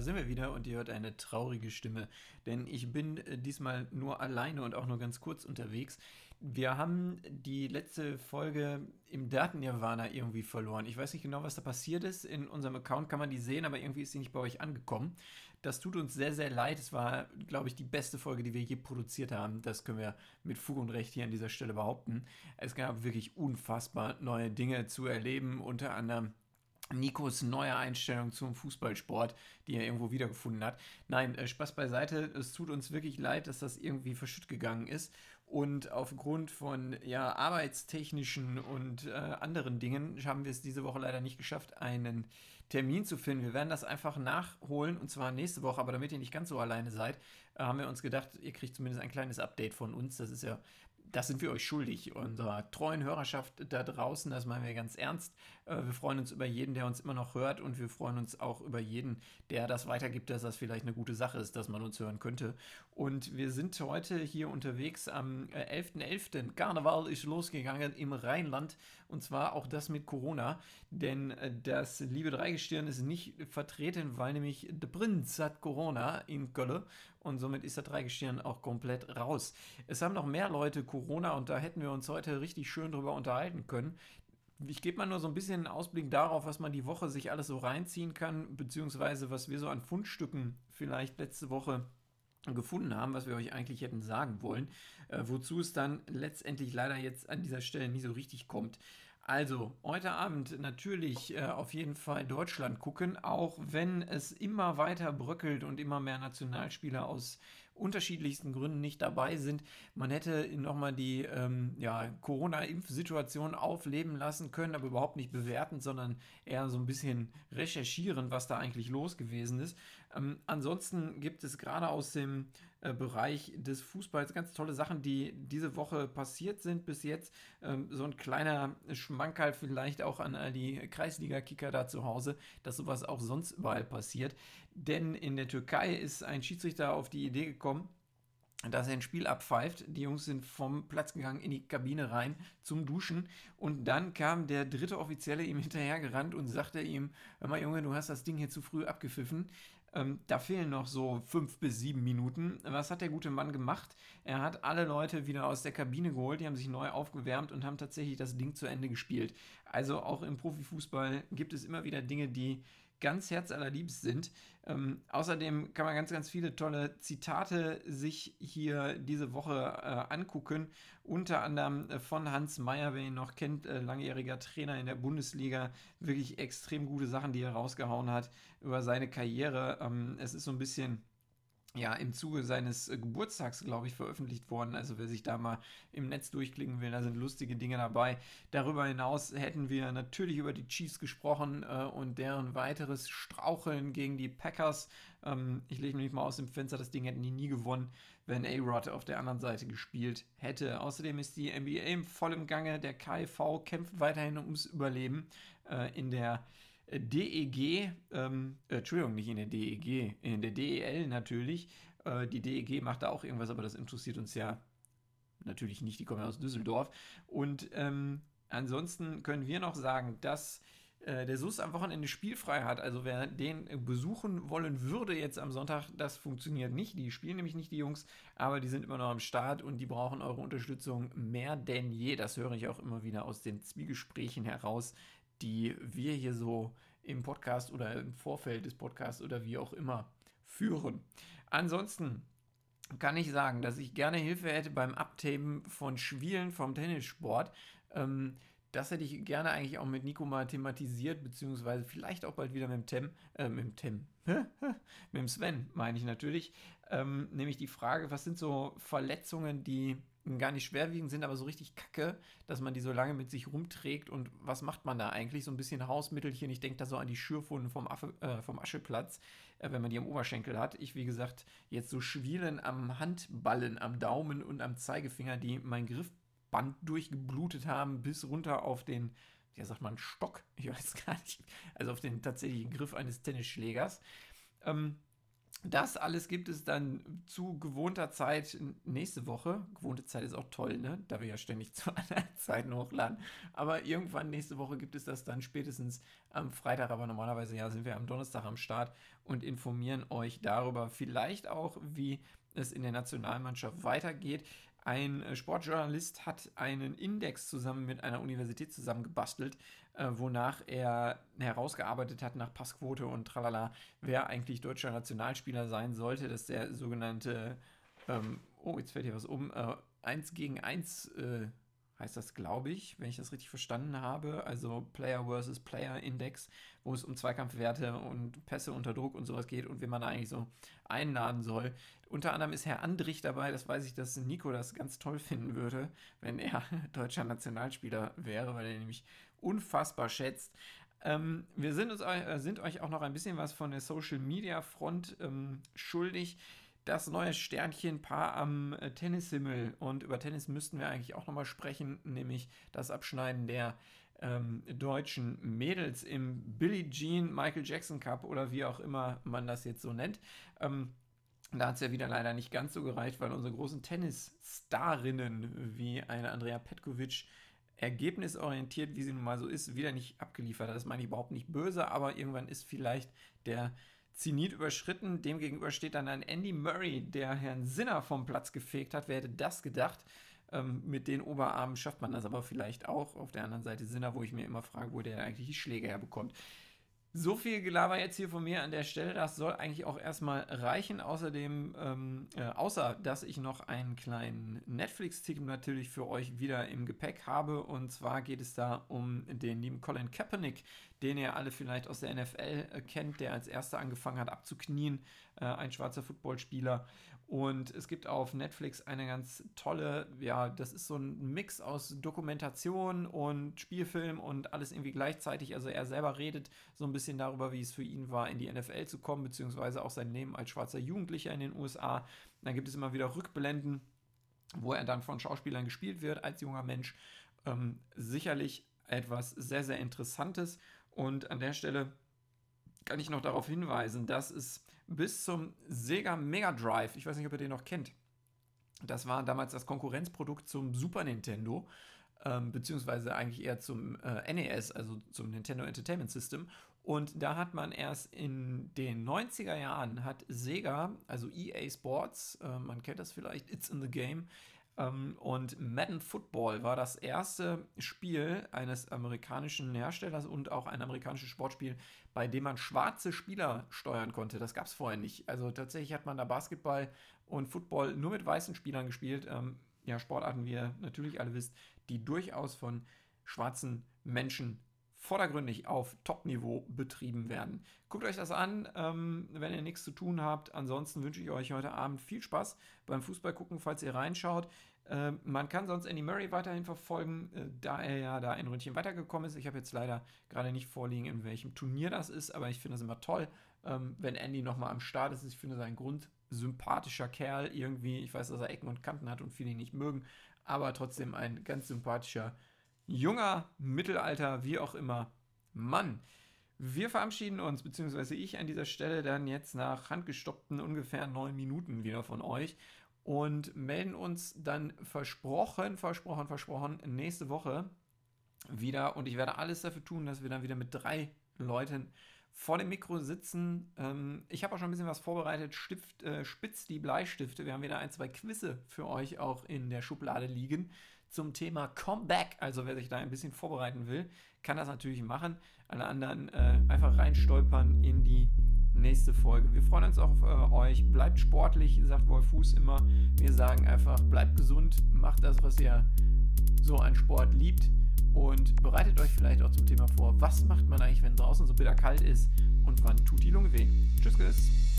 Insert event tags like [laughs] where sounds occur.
sind wir wieder und ihr hört eine traurige Stimme, denn ich bin äh, diesmal nur alleine und auch nur ganz kurz unterwegs. Wir haben die letzte Folge im Daten-Nirvana irgendwie verloren. Ich weiß nicht genau, was da passiert ist. In unserem Account kann man die sehen, aber irgendwie ist sie nicht bei euch angekommen. Das tut uns sehr, sehr leid. Es war, glaube ich, die beste Folge, die wir je produziert haben. Das können wir mit Fug und Recht hier an dieser Stelle behaupten. Es gab wirklich unfassbar neue Dinge zu erleben, unter anderem Nikos neue Einstellung zum Fußballsport, die er irgendwo wiedergefunden hat. Nein, äh, Spaß beiseite. Es tut uns wirklich leid, dass das irgendwie verschütt gegangen ist. Und aufgrund von ja, arbeitstechnischen und äh, anderen Dingen haben wir es diese Woche leider nicht geschafft, einen Termin zu finden. Wir werden das einfach nachholen und zwar nächste Woche, aber damit ihr nicht ganz so alleine seid, äh, haben wir uns gedacht, ihr kriegt zumindest ein kleines Update von uns. Das ist ja das sind wir euch schuldig, unserer treuen Hörerschaft da draußen. Das meinen wir ganz ernst. Äh, wir freuen uns über jeden, der uns immer noch hört und wir freuen uns auch über jeden, der das weitergibt, dass das vielleicht eine gute Sache ist, dass man uns hören könnte. Und wir sind heute hier unterwegs am 11.11. Äh, Karneval ist losgegangen im Rheinland und zwar auch das mit Corona, denn äh, das liebe Dreigestirn ist nicht vertreten, weil nämlich der Prinz hat Corona in Köln und somit ist der Dreigestirn auch komplett raus. Es haben noch mehr Leute Corona und da hätten wir uns heute richtig schön drüber unterhalten können. Ich gebe mal nur so ein bisschen einen Ausblick darauf, was man die Woche sich alles so reinziehen kann, beziehungsweise was wir so an Fundstücken vielleicht letzte Woche gefunden haben, was wir euch eigentlich hätten sagen wollen, äh, wozu es dann letztendlich leider jetzt an dieser Stelle nie so richtig kommt. Also, heute Abend natürlich äh, auf jeden Fall Deutschland gucken, auch wenn es immer weiter bröckelt und immer mehr Nationalspieler aus unterschiedlichsten Gründen nicht dabei sind. Man hätte nochmal die ähm, ja, Corona-Impfsituation aufleben lassen können, aber überhaupt nicht bewerten, sondern eher so ein bisschen recherchieren, was da eigentlich los gewesen ist. Ähm, ansonsten gibt es gerade aus dem äh, Bereich des Fußballs ganz tolle Sachen, die diese Woche passiert sind bis jetzt. Ähm, so ein kleiner Schmankerl vielleicht auch an all die Kreisliga-Kicker da zu Hause, dass sowas auch sonst überall passiert. Denn in der Türkei ist ein Schiedsrichter auf die Idee gekommen, dass er ein Spiel abpfeift. Die Jungs sind vom Platz gegangen in die Kabine rein zum Duschen und dann kam der dritte Offizielle ihm hinterhergerannt und sagte ihm, hör mal Junge, du hast das Ding hier zu früh abgepfiffen. Ähm, da fehlen noch so fünf bis sieben Minuten. Was hat der gute Mann gemacht? Er hat alle Leute wieder aus der Kabine geholt, die haben sich neu aufgewärmt und haben tatsächlich das Ding zu Ende gespielt. Also auch im Profifußball gibt es immer wieder Dinge, die ganz herzallerliebst sind. Ähm, außerdem kann man ganz, ganz viele tolle Zitate sich hier diese Woche äh, angucken. Unter anderem äh, von Hans Meyer, wer ihn noch kennt, äh, langjähriger Trainer in der Bundesliga. Wirklich extrem gute Sachen, die er rausgehauen hat über seine Karriere. Ähm, es ist so ein bisschen ja, im Zuge seines äh, Geburtstags, glaube ich, veröffentlicht worden. Also wer sich da mal im Netz durchklicken will, da sind lustige Dinge dabei. Darüber hinaus hätten wir natürlich über die Chiefs gesprochen äh, und deren weiteres Straucheln gegen die Packers. Ähm, ich lege mich mal aus dem Fenster, das Ding hätten die nie gewonnen, wenn A-Rod auf der anderen Seite gespielt hätte. Außerdem ist die NBA voll im Gange. Der KIV kämpft weiterhin ums Überleben äh, in der DEG, ähm, äh, Entschuldigung, nicht in der DEG, in der DEL natürlich. Äh, die DEG macht da auch irgendwas, aber das interessiert uns ja natürlich nicht, die kommen ja aus Düsseldorf. Und ähm, ansonsten können wir noch sagen, dass äh, der SUS am Wochenende spielfrei hat. Also wer den besuchen wollen würde jetzt am Sonntag, das funktioniert nicht. Die spielen nämlich nicht die Jungs, aber die sind immer noch am Start und die brauchen eure Unterstützung mehr denn je. Das höre ich auch immer wieder aus den Zwiegesprächen heraus, die wir hier so im Podcast oder im Vorfeld des Podcasts oder wie auch immer führen. Ansonsten kann ich sagen, dass ich gerne Hilfe hätte beim Abtapen von Schwielen vom Tennissport. Ähm, das hätte ich gerne eigentlich auch mit Nico mal thematisiert, beziehungsweise vielleicht auch bald wieder mit dem Tem, äh, mit dem Tem, [laughs] mit dem Sven, meine ich natürlich. Ähm, nämlich die Frage, was sind so Verletzungen, die gar nicht schwerwiegend sind, aber so richtig kacke, dass man die so lange mit sich rumträgt und was macht man da eigentlich? So ein bisschen Hausmittelchen. Ich denke da so an die Schürfunden vom, äh, vom Ascheplatz, äh, wenn man die am Oberschenkel hat. Ich, wie gesagt, jetzt so Schwielen am Handballen, am Daumen und am Zeigefinger, die mein Griffband durchgeblutet haben, bis runter auf den, ja, sagt man, Stock. Ich weiß [laughs] gar nicht. Also auf den tatsächlichen Griff eines Tennisschlägers. Ähm, Das alles gibt es dann zu gewohnter Zeit nächste Woche. Gewohnte Zeit ist auch toll, ne? Da wir ja ständig [laughs] zu anderen Zeiten hochladen. Aber irgendwann nächste Woche gibt es das dann spätestens am Freitag. Aber normalerweise ja sind wir am Donnerstag am Start und informieren euch darüber. Vielleicht auch, wie es in der Nationalmannschaft weitergeht. Ein äh, Sportjournalist hat einen Index zusammen mit einer Universität zusammengebastelt, äh, wonach er herausgearbeitet hat nach Passquote und tralala, wer eigentlich deutscher Nationalspieler sein sollte. Das ist der sogenannte, ähm, oh, jetzt fällt hier was um, äh, 1 gegen 1 äh, heißt das, glaube ich, wenn ich das richtig verstanden habe. Also Player versus Player Index, wo es um Zweikampfwerte und Pässe unter Druck und sowas geht und wie man da eigentlich so einladen soll. Unter anderem ist Herr Andrich dabei, das weiß ich, dass Nico das ganz toll finden würde, wenn er [laughs] deutscher Nationalspieler wäre, weil er nämlich unfassbar schätzt. Ähm, wir sind, uns, äh, sind euch auch noch ein bisschen was von der Social Media Front ähm, schuldig das neue Sternchen-Paar am äh, Tennishimmel. Und über Tennis müssten wir eigentlich auch nochmal sprechen, nämlich das Abschneiden der ähm, deutschen Mädels im Billie Jean Michael Jackson Cup oder wie auch immer man das jetzt so nennt. Ähm, da hat es ja wieder leider nicht ganz so gereicht, weil unsere großen Tennisstarinnen wie eine Andrea Petkovic ergebnisorientiert, wie sie nun mal so ist, wieder nicht abgeliefert hat. Das meine ich überhaupt nicht böse, aber irgendwann ist vielleicht der Zenit überschritten. Demgegenüber steht dann ein Andy Murray, der Herrn Sinner vom Platz gefegt hat. Wer hätte das gedacht? Ähm, mit den Oberarmen schafft man das aber vielleicht auch. Auf der anderen Seite Sinner, wo ich mir immer frage, wo der eigentlich die Schläge herbekommt. So viel Gelaber jetzt hier von mir an der Stelle. Das soll eigentlich auch erstmal reichen. Außerdem, ähm, äh, außer dass ich noch einen kleinen Netflix-Tipp natürlich für euch wieder im Gepäck habe. Und zwar geht es da um den lieben Colin Kaepernick, den ihr alle vielleicht aus der NFL äh, kennt, der als erster angefangen hat abzuknien. Äh, ein schwarzer Footballspieler. Und es gibt auf Netflix eine ganz tolle, ja, das ist so ein Mix aus Dokumentation und Spielfilm und alles irgendwie gleichzeitig. Also er selber redet so ein bisschen darüber, wie es für ihn war, in die NFL zu kommen, beziehungsweise auch sein Leben als schwarzer Jugendlicher in den USA. Dann gibt es immer wieder Rückblenden, wo er dann von Schauspielern gespielt wird als junger Mensch. Ähm, sicherlich etwas sehr, sehr Interessantes. Und an der Stelle kann ich noch darauf hinweisen, dass es bis zum Sega Mega Drive, ich weiß nicht, ob ihr den noch kennt, das war damals das Konkurrenzprodukt zum Super Nintendo, ähm, beziehungsweise eigentlich eher zum äh, NES, also zum Nintendo Entertainment System. Und da hat man erst in den 90er Jahren, hat Sega, also EA Sports, äh, man kennt das vielleicht, It's in the Game, und Madden Football war das erste Spiel eines amerikanischen Herstellers und auch ein amerikanisches Sportspiel, bei dem man schwarze Spieler steuern konnte. Das gab es vorher nicht. Also tatsächlich hat man da Basketball und Football nur mit weißen Spielern gespielt. Ähm, ja, Sportarten, wie ihr natürlich alle wisst, die durchaus von schwarzen Menschen vordergründig auf Top-Niveau betrieben werden. Guckt euch das an, ähm, wenn ihr nichts zu tun habt. Ansonsten wünsche ich euch heute Abend viel Spaß beim Fußball gucken, falls ihr reinschaut. Äh, man kann sonst Andy Murray weiterhin verfolgen, äh, da er ja da ein Ründchen weitergekommen ist. Ich habe jetzt leider gerade nicht vorliegen, in welchem Turnier das ist, aber ich finde es immer toll, ähm, wenn Andy nochmal am Start ist. Ich finde sein grundsympathischer Kerl irgendwie. Ich weiß, dass er Ecken und Kanten hat und viele ihn nicht mögen, aber trotzdem ein ganz sympathischer, junger, Mittelalter, wie auch immer, Mann. Wir verabschieden uns, beziehungsweise ich an dieser Stelle dann jetzt nach handgestoppten ungefähr neun Minuten wieder von euch und melden uns dann versprochen, versprochen, versprochen nächste Woche wieder. Und ich werde alles dafür tun, dass wir dann wieder mit drei Leuten vor dem Mikro sitzen. Ähm, ich habe auch schon ein bisschen was vorbereitet. Stift, äh, spitz die Bleistifte. Wir haben wieder ein, zwei Quizze für euch auch in der Schublade liegen zum Thema Comeback. Also wer sich da ein bisschen vorbereiten will, kann das natürlich machen. Alle anderen äh, einfach reinstolpern in die nächste Folge. Wir freuen uns auf äh, euch. Bleibt sportlich, sagt Wolf Fuß immer. Wir sagen einfach, bleibt gesund, macht das, was ihr so an Sport liebt und bereitet euch vielleicht auch zum Thema vor, was macht man eigentlich, wenn draußen so bitter kalt ist und wann tut die Lunge weh. Tschüss, tschüss.